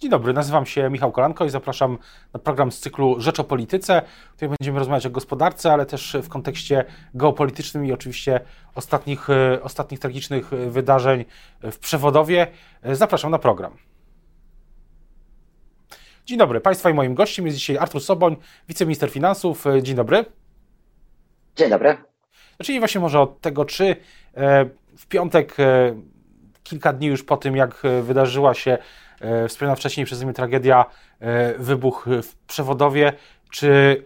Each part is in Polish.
Dzień dobry, nazywam się Michał Kolanko i zapraszam na program z cyklu Rzecz o Polityce. Tutaj będziemy rozmawiać o gospodarce, ale też w kontekście geopolitycznym i oczywiście ostatnich, e, ostatnich tragicznych wydarzeń w Przewodowie. E, zapraszam na program. Dzień dobry, Państwa i moim gościem jest dzisiaj Artur Soboń, wiceminister finansów. E, dzień dobry. Dzień dobry. Zacznijmy właśnie może od tego, czy w piątek, kilka dni już po tym, jak wydarzyła się wspomniana wcześniej przeze mnie tragedia, e, wybuch w przewodowie. Czy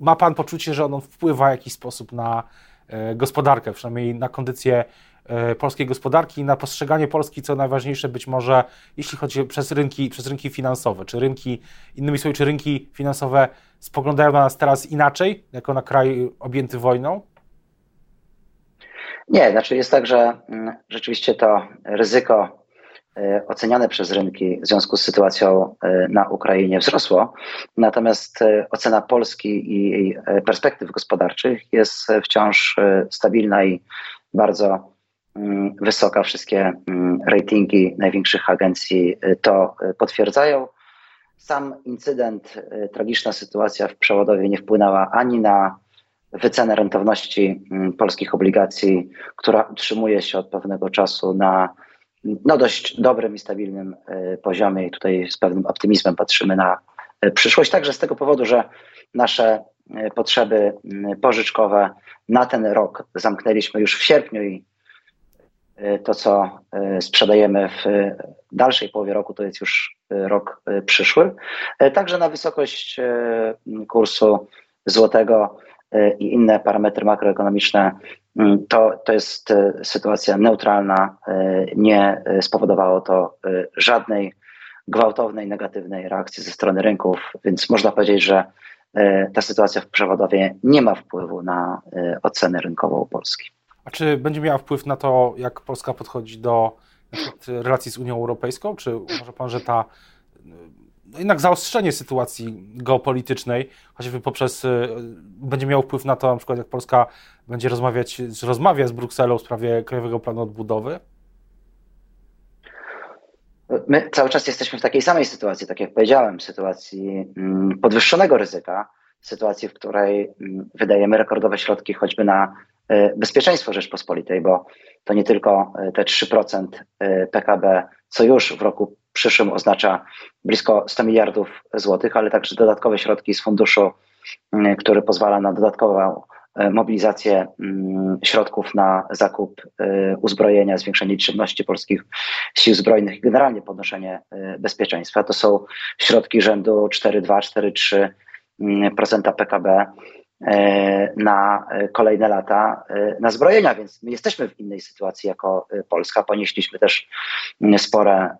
ma Pan poczucie, że on wpływa w jakiś sposób na e, gospodarkę, przynajmniej na kondycję polskiej gospodarki, na postrzeganie Polski, co najważniejsze być może, jeśli chodzi przez rynki, przez rynki finansowe, czy rynki, innymi słowy, czy rynki finansowe spoglądają na nas teraz inaczej, jako na kraj objęty wojną? Nie, znaczy jest tak, że mm, rzeczywiście to ryzyko E, oceniane przez rynki w związku z sytuacją e, na Ukrainie wzrosło. Natomiast e, ocena Polski i jej perspektyw gospodarczych jest wciąż stabilna i bardzo mm, wysoka. Wszystkie mm, ratingi największych agencji to potwierdzają. Sam incydent, tragiczna sytuacja w przewodowie nie wpłynęła ani na wycenę rentowności mm, polskich obligacji, która utrzymuje się od pewnego czasu na no, dość dobrym i stabilnym e, poziomie i tutaj z pewnym optymizmem patrzymy na e, przyszłość. Także z tego powodu, że nasze e, potrzeby pożyczkowe na ten rok zamknęliśmy już w sierpniu i to, co sprzedajemy w dalszej połowie roku, to jest już rok przyszły. Także na wysokość kursu złotego i inne parametry makroekonomiczne Mm, to, to jest e, sytuacja neutralna. Nie spowodowało to żadnej gwałtownej, negatywnej reakcji ze strony rynków, więc można powiedzieć, że ta sytuacja w przewodowie nie ma wpływu na ocenę rynkową Polski. A czy będzie miała wpływ na to, jak Polska podchodzi do relacji z Unią Europejską? Czy uważa Pan, że ta jednak zaostrzenie sytuacji geopolitycznej, choćby poprzez, y, będzie miało wpływ na to, na przykład jak Polska będzie rozmawiać, rozmawia z Brukselą w sprawie Krajowego Planu Odbudowy? My cały czas jesteśmy w takiej samej sytuacji, tak jak powiedziałem, sytuacji mm, podwyższonego ryzyka, sytuacji, w której mm, wydajemy rekordowe środki choćby na y, bezpieczeństwo Rzeczpospolitej, bo to nie tylko y, te 3% PKB, co już w roku przyszłym oznacza blisko 100 miliardów złotych, ale także dodatkowe środki z funduszu, mm, który pozwala na dodatkową e, mobilizację mm, środków na zakup e, uzbrojenia, zwiększenie liczebności polskich sił zbrojnych i generalnie podnoszenie e, bezpieczeństwa. To są środki rzędu 4,2-4,3% mm, PKB na kolejne lata e, na zbrojenia, więc my jesteśmy w innej sytuacji jako e, Polska. Ponieśliśmy też spore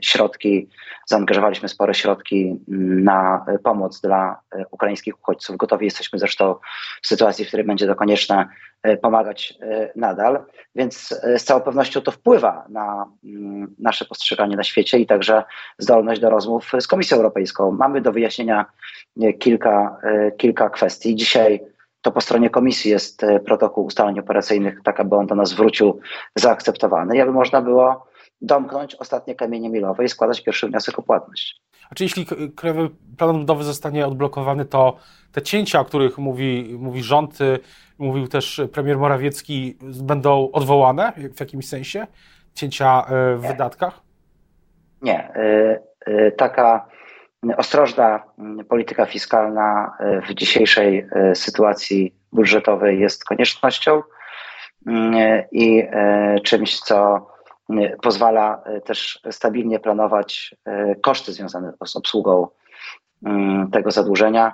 środki, zaangażowaliśmy spore środki na pomoc dla ukraińskich uchodźców. Gotowi jesteśmy zresztą w sytuacji, w której będzie to konieczne pomagać nadal, więc z całą pewnością to wpływa na mm, nasze postrzeganie na świecie i także zdolność do rozmów z Komisją Europejską. Mamy do wyjaśnienia kilka, kilka kwestii. Dziś Dzisiaj to po stronie komisji jest e, protokół ustaleń operacyjnych, tak aby on do nas wrócił zaakceptowany i aby można było domknąć ostatnie kamienie milowe i składać pierwszy wniosek o płatność. A czy jeśli Krajowy Plan Odbudowy zostanie odblokowany, to te cięcia, o których mówi, mówi rząd, y, mówił też premier Morawiecki, będą odwołane w jakimś sensie? Cięcia e, w wydatkach? Nie. Y, taka Ostrożna mm, polityka fiskalna e, w dzisiejszej e, sytuacji budżetowej jest koniecznością mm, i e, czymś, co mm, pozwala też stabilnie planować koszty związane z obsługą tego zadłużenia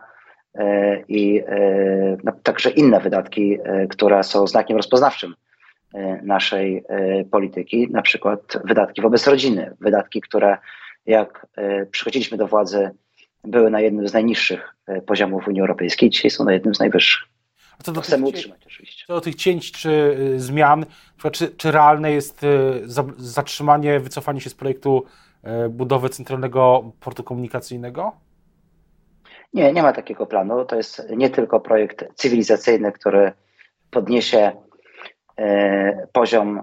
i no, także inne wydatki, które są znakiem rozpoznawczym naszej polityki, na przykład wydatki wobec rodziny, wydatki, które jak e, przychodziliśmy do władzy, były na jednym z najniższych e, poziomów Unii Europejskiej, dzisiaj są na jednym z najwyższych. A co do chcemy tych, utrzymać oczywiście. Co do tych cięć czy e, zmian, czy, czy realne jest zatrzymanie, wycofanie się z projektu budowy centralnego portu komunikacyjnego? Nie, nie ma takiego planu. To jest nie tylko projekt cywilizacyjny, który podniesie poziom,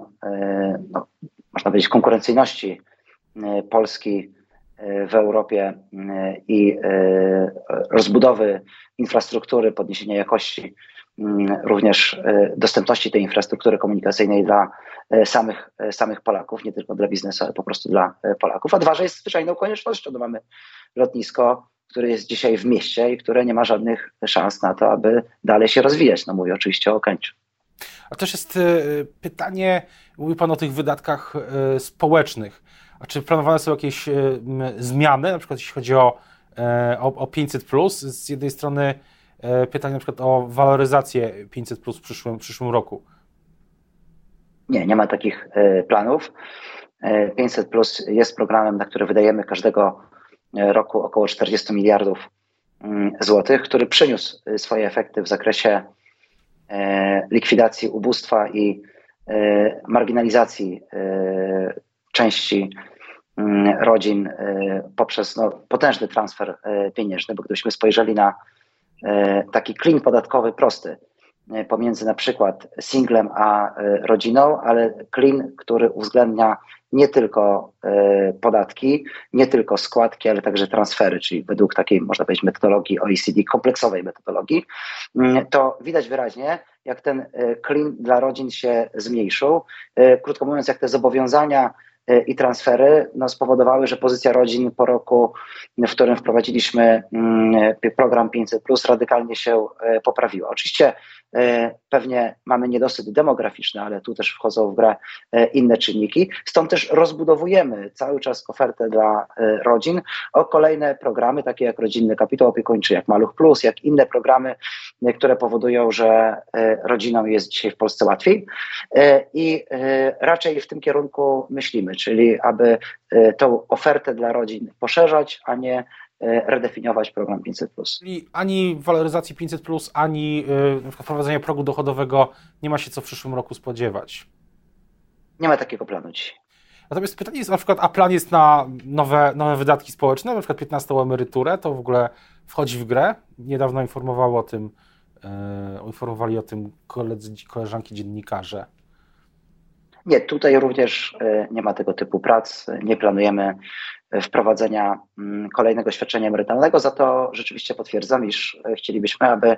no, można powiedzieć, konkurencyjności Polski w Europie i rozbudowy infrastruktury, podniesienia jakości Mm, również e, dostępności tej infrastruktury komunikacyjnej dla e, samych, e, samych Polaków, nie tylko dla biznesu, ale po prostu dla Polaków. A dwa, że jest zwyczajną koniecznością. No mamy lotnisko, które jest dzisiaj w mieście i które nie ma żadnych szans na to, aby dalej się rozwijać. No mówię oczywiście o Okęciu. A też jest pytanie, mówi Pan o tych wydatkach społecznych. A czy planowane są jakieś zmiany, na przykład jeśli chodzi o, o, o 500? Z jednej strony E, pytanie na przykład o waloryzację 500 plus w przyszłym, przyszłym roku. Nie, nie ma takich e, planów. 500 e, plus jest programem, na który wydajemy każdego roku około 40 miliardów mm, złotych, który przyniósł swoje efekty w zakresie likwidacji ubóstwa i marginalizacji części mm, rodzin poprzez no, potężny transfer pieniężny, bo gdybyśmy spojrzeli na E, taki klin podatkowy prosty e, pomiędzy na przykład singlem a e, rodziną, ale klin, który uwzględnia nie tylko podatki, nie tylko składki, ale także transfery, czyli według takiej, można powiedzieć, metodologii OECD, kompleksowej metodologii, mm, to widać wyraźnie, jak ten klin dla rodzin się zmniejszył. Krótko mówiąc, jak te zobowiązania E, i transfery no, spowodowały, że pozycja rodzin po roku, w którym wprowadziliśmy mm, program 500, radykalnie się e, poprawiła. Oczywiście e, pewnie mamy niedosyt demograficzny, ale tu też wchodzą w grę inne czynniki. Stąd też rozbudowujemy cały czas ofertę dla rodzin o kolejne programy, takie jak Rodzinny Kapitał Opiekuńczy, jak Maluch Plus, jak inne programy, które powodują, że rodzinom jest dzisiaj w Polsce łatwiej. I raczej w tym kierunku myślimy czyli aby e, tą ofertę dla rodzin poszerzać, a nie e, redefiniować program 500. Czyli ani waloryzacji 500, ani e, wprowadzenia progu dochodowego nie ma się co w przyszłym roku spodziewać. Nie ma takiego planu dzisiaj. Natomiast pytanie jest na przykład, a plan jest na nowe, nowe wydatki społeczne, na przykład 15 emeryturę, to w ogóle wchodzi w grę. Niedawno informowało o tym, e, informowali o tym koledzy, koleżanki dziennikarze. Nie, tutaj również e, nie ma tego typu prac. Nie planujemy e, wprowadzenia mm, kolejnego świadczenia emerytalnego. Za to rzeczywiście potwierdzam, iż e, chcielibyśmy, aby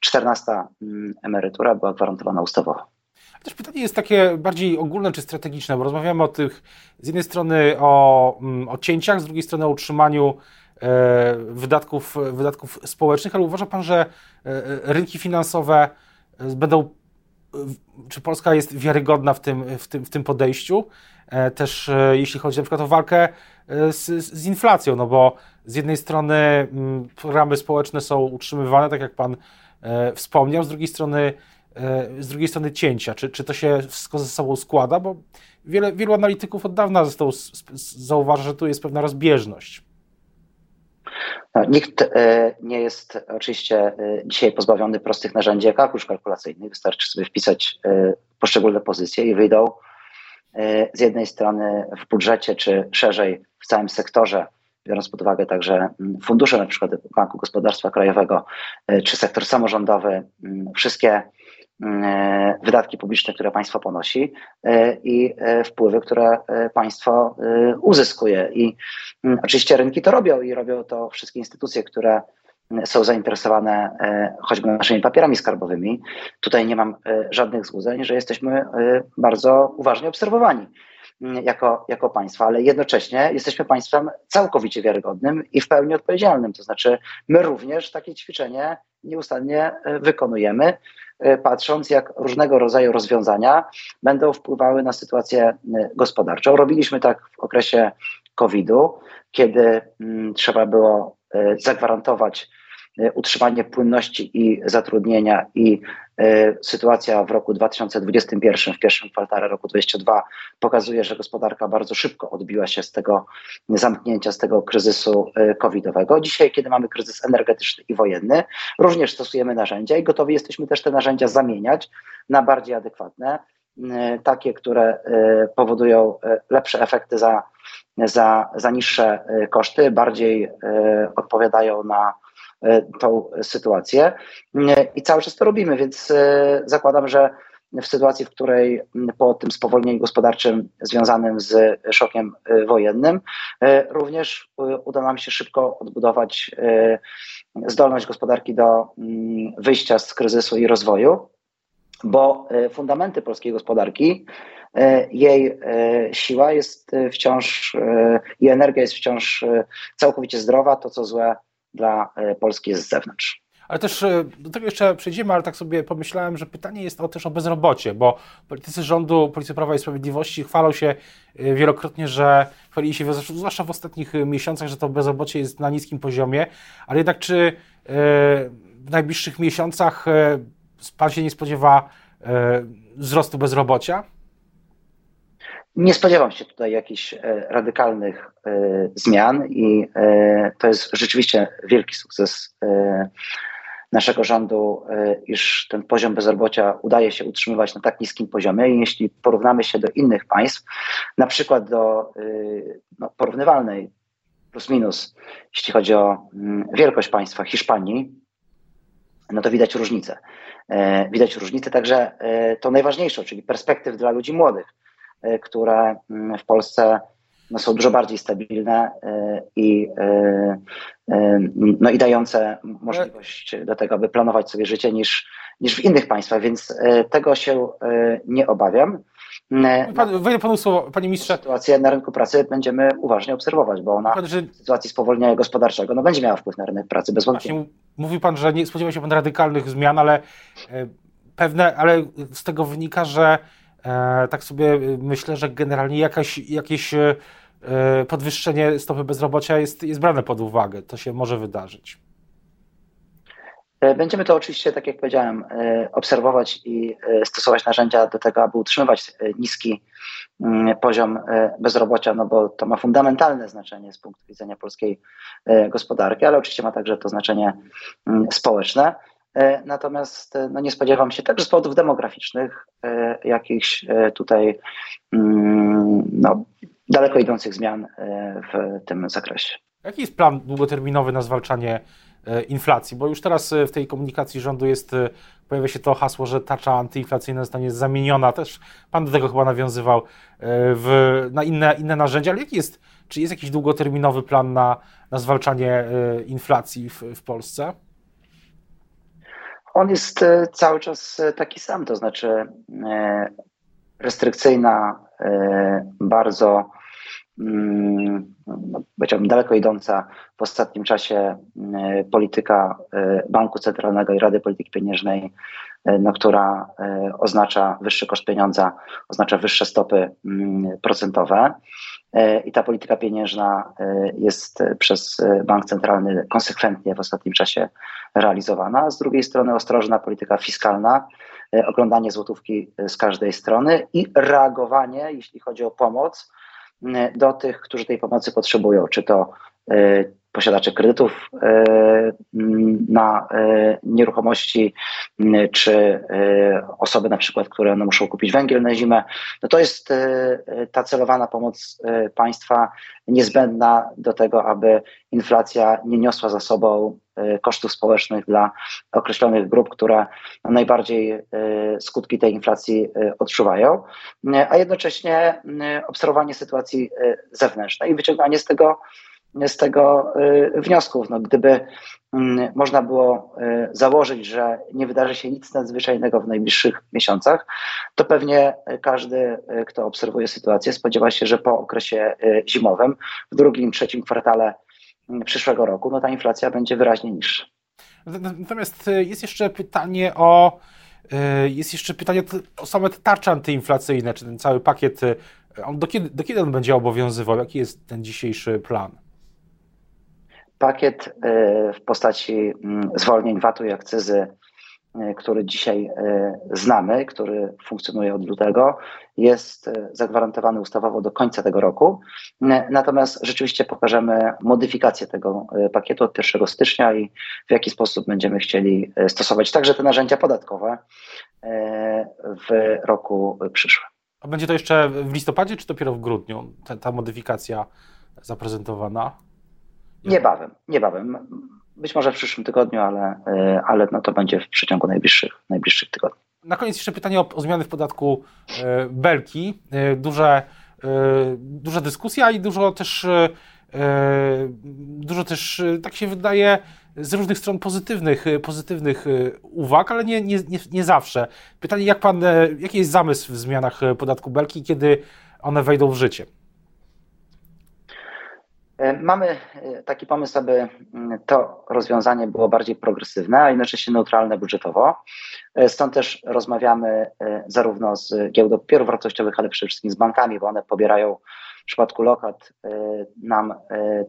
14 mm, emerytura była gwarantowana ustawowo. Też pytanie jest takie bardziej ogólne czy strategiczne, bo rozmawiamy o tych z jednej strony o, mm, o cięciach, z drugiej strony o utrzymaniu wydatków, wydatków społecznych, ale uważa Pan, że rynki finansowe będą czy Polska jest wiarygodna w tym, w tym, w tym podejściu, e, też e, jeśli chodzi na przykład o walkę e, z, z inflacją, no bo z jednej strony mm, programy społeczne są utrzymywane, tak jak Pan wspomniał, z drugiej strony z drugiej strony cięcia. Czy, czy to się wszystko ze sobą składa? Bo wiele, wielu analityków od dawna zauważa, że tu jest pewna rozbieżność. No, nikt e, nie jest oczywiście e, dzisiaj pozbawiony prostych narzędzi jak arkusz kalkulacyjny. Wystarczy sobie wpisać e, poszczególne pozycje i wyjdą z jednej strony w budżecie, czy szerzej w całym sektorze, biorąc pod uwagę także fundusze, na przykład Banku Gospodarstwa Krajowego, czy sektor samorządowy, wszystkie E, wydatki publiczne, które państwo ponosi e, i e, wpływy, które państwo uzyskuje. I mm, oczywiście rynki to robią i robią to wszystkie instytucje, które są zainteresowane choćby naszymi papierami skarbowymi. Tutaj nie mam żadnych złudzeń, że jesteśmy bardzo uważnie obserwowani mm, jako, jako państwo, ale jednocześnie jesteśmy państwem całkowicie wiarygodnym i w pełni odpowiedzialnym. To znaczy, my również takie ćwiczenie nieustannie wykonujemy. E, patrząc, jak różnego rodzaju rozwiązania będą wpływały na sytuację e, gospodarczą. Robiliśmy tak w okresie COVID-u, kiedy mm, trzeba było e, zagwarantować utrzymanie płynności i zatrudnienia i e, sytuacja w roku 2021, w pierwszym kwartale roku 2022 pokazuje, że gospodarka bardzo szybko odbiła się z tego zamknięcia, z tego kryzysu e, covidowego. Dzisiaj, kiedy mamy kryzys energetyczny i wojenny, również stosujemy narzędzia i gotowi jesteśmy też te narzędzia zamieniać na bardziej adekwatne, takie, które powodują lepsze efekty za, za, za niższe koszty, bardziej odpowiadają na E, tą sytuację i cały czas to robimy, więc e, zakładam, że w sytuacji, w której po tym spowolnieniu gospodarczym związanym z szokiem wojennym, również uda nam się szybko odbudować zdolność gospodarki do wyjścia z kryzysu i rozwoju, bo fundamenty polskiej gospodarki E, jej e, siła jest e, wciąż i energia jest wciąż całkowicie zdrowa. To, co złe dla Polski jest z zewnątrz. Ale też do tego jeszcze przejdziemy, ale tak sobie pomyślałem, że pytanie jest o, też o bezrobocie, bo politycy rządu, politycy Prawa i Sprawiedliwości chwalą się wielokrotnie, że chwalili się, zwłaszcza w ostatnich miesiącach, że to bezrobocie jest na niskim poziomie, ale jednak czy w najbliższych miesiącach Pan się nie spodziewa wzrostu bezrobocia? Nie spodziewam się tutaj jakichś e, radykalnych e, zmian i e, to jest rzeczywiście wielki sukces naszego rządu, iż ten poziom bezrobocia udaje się utrzymywać na tak niskim poziomie. I jeśli porównamy się do innych państw, na przykład do no, porównywalnej plus minus, jeśli chodzi o mm, wielkość państwa Hiszpanii, no to widać różnicę. Widać różnicę także to najważniejsze, czyli perspektyw dla ludzi młodych które mm, w Polsce no, są dużo bardziej stabilne e, i, e, no, i dające możliwość do tego, aby planować sobie życie niż, niż w innych państwach, więc tego się nie obawiam. Pan, wejdę panu słowo, panie ministrze. Sytuację na rynku pracy będziemy uważnie obserwować, bo ona pan, że... w sytuacji spowolnienia gospodarczego no, będzie miała wpływ na rynek pracy bez wątpienia. Mówił pan, że nie spodziewa się pan radykalnych zmian, ale pewne, ale z tego wynika, że E, tak sobie y, myślę, że generalnie jakaś, jakieś e, podwyższenie stopy bezrobocia jest, jest brane pod uwagę. To się może wydarzyć. E, będziemy to oczywiście, tak jak powiedziałem, obserwować i stosować narzędzia do tego, aby utrzymywać niski mm, poziom bezrobocia, no bo to ma fundamentalne znaczenie z punktu widzenia polskiej gospodarki, ale oczywiście ma także to znaczenie mm, społeczne. E, natomiast e, no nie spodziewam się także z powodów demograficznych e, jakichś tutaj mm, no, daleko idących zmian w tym zakresie. Jaki jest plan długoterminowy na zwalczanie inflacji? Bo już teraz w tej komunikacji rządu jest, pojawia się to hasło, że tarcza antyinflacyjna zostanie zamieniona. Też pan do tego chyba nawiązywał w, na inne, inne narzędzia, ale jaki jest, czy jest jakiś długoterminowy plan na, na zwalczanie inflacji w, w Polsce? On jest e, cały czas e, taki sam, to znaczy e, restrykcyjna, bardzo mm, no, powiedziałbym daleko idąca w ostatnim czasie polityka Banku Centralnego i Rady Polityki Pieniężnej, no, która oznacza wyższy koszt pieniądza, oznacza wyższe stopy mm, procentowe. I ta polityka pieniężna jest przez Bank Centralny konsekwentnie w ostatnim czasie realizowana. Z drugiej strony ostrożna polityka fiskalna, e, oglądanie złotówki e, z każdej strony i reagowanie, jeśli chodzi o pomoc, do tych, którzy tej pomocy potrzebują, czy to e, posiadacze kredytów na nieruchomości, czy osoby na przykład, które muszą kupić węgiel na zimę. No to jest ta celowana pomoc państwa niezbędna do tego, aby inflacja nie niosła za sobą E, kosztów społecznych dla określonych grup, które najbardziej e, skutki tej inflacji e, odczuwają, a jednocześnie obserwowanie sytuacji zewnętrznej i wyciąganie z tego, z tego wniosków. No, gdyby można było założyć, że nie wydarzy się nic nadzwyczajnego w najbliższych miesiącach, to pewnie każdy, kto obserwuje sytuację, spodziewa się, że po okresie zimowym, w drugim, trzecim kwartale przyszłego roku, no ta inflacja będzie wyraźnie niższa. Natomiast jest jeszcze pytanie o jest jeszcze pytanie o same tarcze antyinflacyjne, czy ten cały pakiet, do, kiedy, do kiedy on będzie obowiązywał? Jaki jest ten dzisiejszy plan? Pakiet w postaci mm, zwolnień VAT-u i akcyzy E, który dzisiaj e, znamy, który funkcjonuje od lutego, jest e, zagwarantowany ustawowo do końca tego roku. Natomiast rzeczywiście pokażemy modyfikację tego pakietu od 1 stycznia i w jaki sposób będziemy chcieli stosować także te narzędzia podatkowe w roku przyszłym. A będzie to jeszcze w listopadzie, czy dopiero w grudniu ta, ta modyfikacja zaprezentowana? Niebawem, niebawem. Być może w przyszłym tygodniu, ale, e, ale no to będzie w przeciągu najbliższych, najbliższych tygodni. Na koniec jeszcze pytanie o, o zmiany w podatku Belki. Duże, duża dyskusja i dużo też dużo też, tak się wydaje, z różnych stron pozytywnych, pozytywnych uwag, ale nie, nie, nie zawsze. Pytanie, jak pan, jaki jest zamysł w zmianach podatku Belki, kiedy one wejdą w życie? E, mamy e, taki pomysł, aby mm, to rozwiązanie było bardziej progresywne, a jednocześnie neutralne budżetowo. E, stąd też rozmawiamy zarówno z giełdą papierów wartościowych, ale przede wszystkim z bankami, bo one pobierają w przypadku lokat nam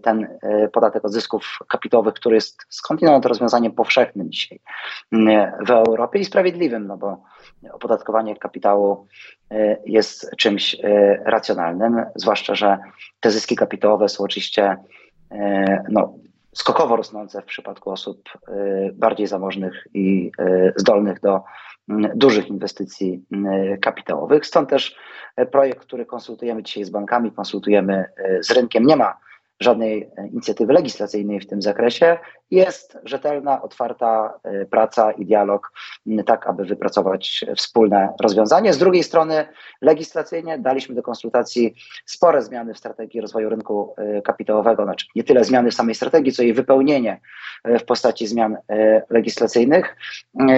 ten podatek od zysków kapitałowych, który jest skądinąd rozwiązaniem powszechnym dzisiaj w Europie i sprawiedliwym, no bo opodatkowanie kapitału e, jest czymś e, racjonalnym, zwłaszcza, że te zyski kapitałowe są oczywiście e, no, skokowo rosnące w przypadku osób bardziej zamożnych i zdolnych do dużych inwestycji kapitałowych. Stąd też projekt, który konsultujemy dzisiaj z bankami, konsultujemy z rynkiem, nie ma żadnej e, inicjatywy legislacyjnej w tym zakresie. Jest rzetelna, otwarta e, praca i dialog, tak aby wypracować wspólne rozwiązanie. Z drugiej strony, legislacyjnie daliśmy do konsultacji spore zmiany w strategii rozwoju rynku e, kapitałowego, znaczy nie tyle zmiany w samej strategii, co jej wypełnienie w postaci zmian legislacyjnych,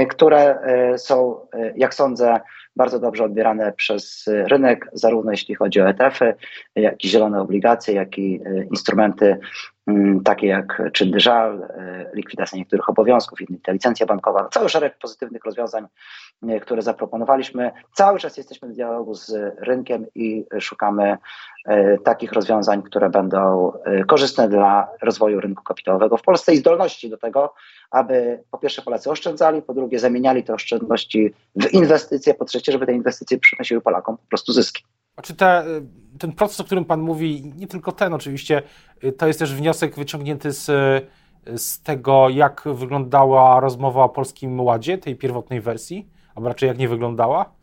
które są, jak sądzę, bardzo dobrze odbierane przez rynek, zarówno jeśli chodzi o ETF-y, jak i zielone obligacje, jak i e, instrumenty takie jak czyn de żal, e, likwidacja niektórych obowiązków, licencja bankowa, cały szereg pozytywnych rozwiązań, e, które zaproponowaliśmy. Cały czas jesteśmy w dialogu z rynkiem i szukamy takich rozwiązań, które będą korzystne dla rozwoju rynku kapitałowego w Polsce i zdolności do tego, aby po pierwsze Polacy oszczędzali, po drugie zamieniali te oszczędności w inwestycje, po trzecie, żeby te inwestycje przynosiły Polakom po prostu zyski. A czy te, ten proces, o którym Pan mówi, nie tylko ten oczywiście, to jest też wniosek wyciągnięty z, z tego, jak wyglądała rozmowa o Polskim Ładzie, tej pierwotnej wersji, albo raczej jak nie wyglądała?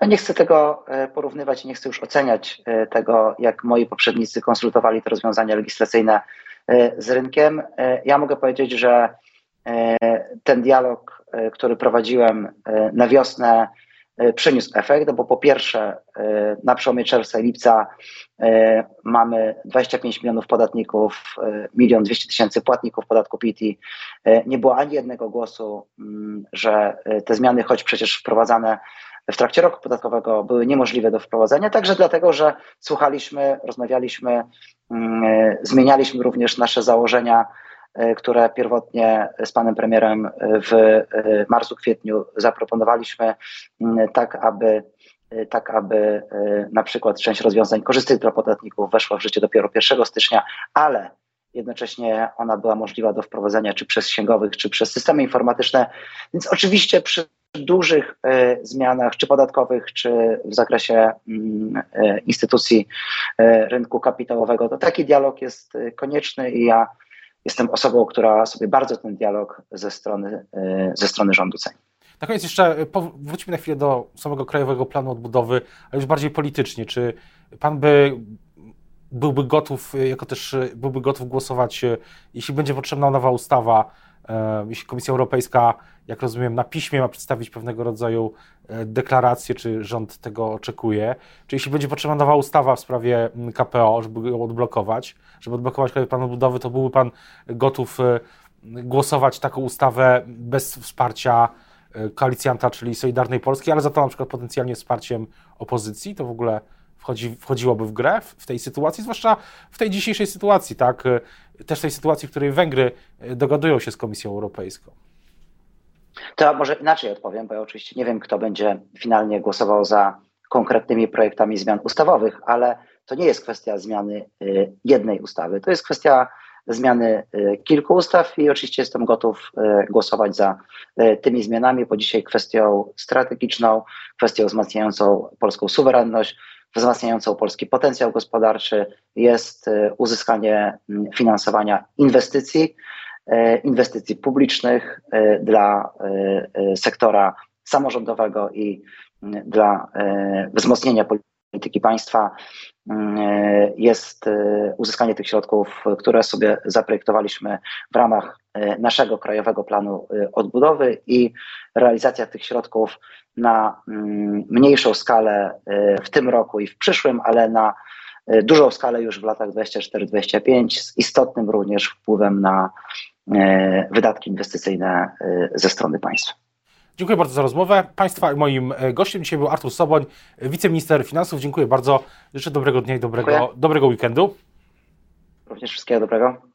No nie chcę tego e, porównywać i nie chcę już oceniać e, tego, jak moi poprzednicy konsultowali te rozwiązania legislacyjne E, z rynkiem. Ja mogę powiedzieć, że ten dialog, który prowadziłem na wiosnę, przyniósł efekt, bo po pierwsze na przełomie czerwca i lipca mamy 25 milionów podatników, milion 200 tysięcy płatników podatku PIT. Nie było ani jednego głosu, mm, że te zmiany, choć przecież wprowadzane w trakcie roku podatkowego były niemożliwe do wprowadzenia, także dlatego, że słuchaliśmy, rozmawialiśmy, mm, e, zmienialiśmy również nasze założenia, e, które pierwotnie z panem premierem w e, marcu, kwietniu zaproponowaliśmy, tak aby tak aby na przykład część rozwiązań korzystnych dla podatników weszła w życie dopiero 1 stycznia, ale jednocześnie ona była możliwa do wprowadzenia czy przez księgowych, czy przez systemy informatyczne. Więc oczywiście przy dużych e, zmianach, czy podatkowych, czy w zakresie e, instytucji e, rynku kapitałowego, to taki dialog jest konieczny i ja jestem osobą, która sobie bardzo ten dialog ze strony, ze strony rządu ceni. Na koniec jeszcze wróćmy na chwilę do samego Krajowego Planu Odbudowy, ale już bardziej politycznie. Czy pan by byłby gotów, jako też byłby gotów głosować, jeśli będzie potrzebna nowa ustawa, E, jeśli Komisja Europejska, jak rozumiem, na piśmie ma przedstawić pewnego rodzaju e, deklarację, czy rząd tego oczekuje, czy jeśli będzie potrzebna nowa ustawa w sprawie KPO, żeby ją odblokować, żeby odblokować Krajowy Plan Odbudowy, to byłby Pan gotów e, głosować taką ustawę bez wsparcia koalicjanta, czyli Solidarnej Polski, ale za to na przykład potencjalnie wsparciem opozycji, to w ogóle wchodzi, wchodziłoby w grę w, w tej sytuacji, zwłaszcza w tej dzisiejszej sytuacji, tak? Też w tej sytuacji, w której Węgry e, dogadują się z Komisją Europejską. To może inaczej odpowiem, bo ja oczywiście nie wiem, kto będzie finalnie głosował za konkretnymi projektami zmian ustawowych, ale to nie jest kwestia zmiany e, jednej ustawy. To jest kwestia zmiany kilku ustaw i oczywiście jestem gotów głosować za tymi zmianami, bo dzisiaj kwestią strategiczną, kwestią wzmacniającą polską suwerenność, wzmacniającą polski potencjał gospodarczy jest e, uzyskanie finansowania inwestycji, e, inwestycji publicznych e, dla sektora samorządowego i dla wzmocnienia polityki państwa. jest uzyskanie tych środków, które sobie zaprojektowaliśmy w ramach naszego Krajowego Planu Odbudowy i realizacja tych środków na mm, mniejszą skalę w tym roku i w przyszłym, ale na dużą skalę już w latach 24-25 z istotnym również wpływem na wydatki inwestycyjne ze strony państwa. Dziękuję bardzo za rozmowę. Państwa moim e, gościem dzisiaj był Artur Soboń, wiceminister finansów. Dziękuję bardzo. Życzę dobrego dnia i dobrego, dobrego weekendu. Również wszystkiego dobrego.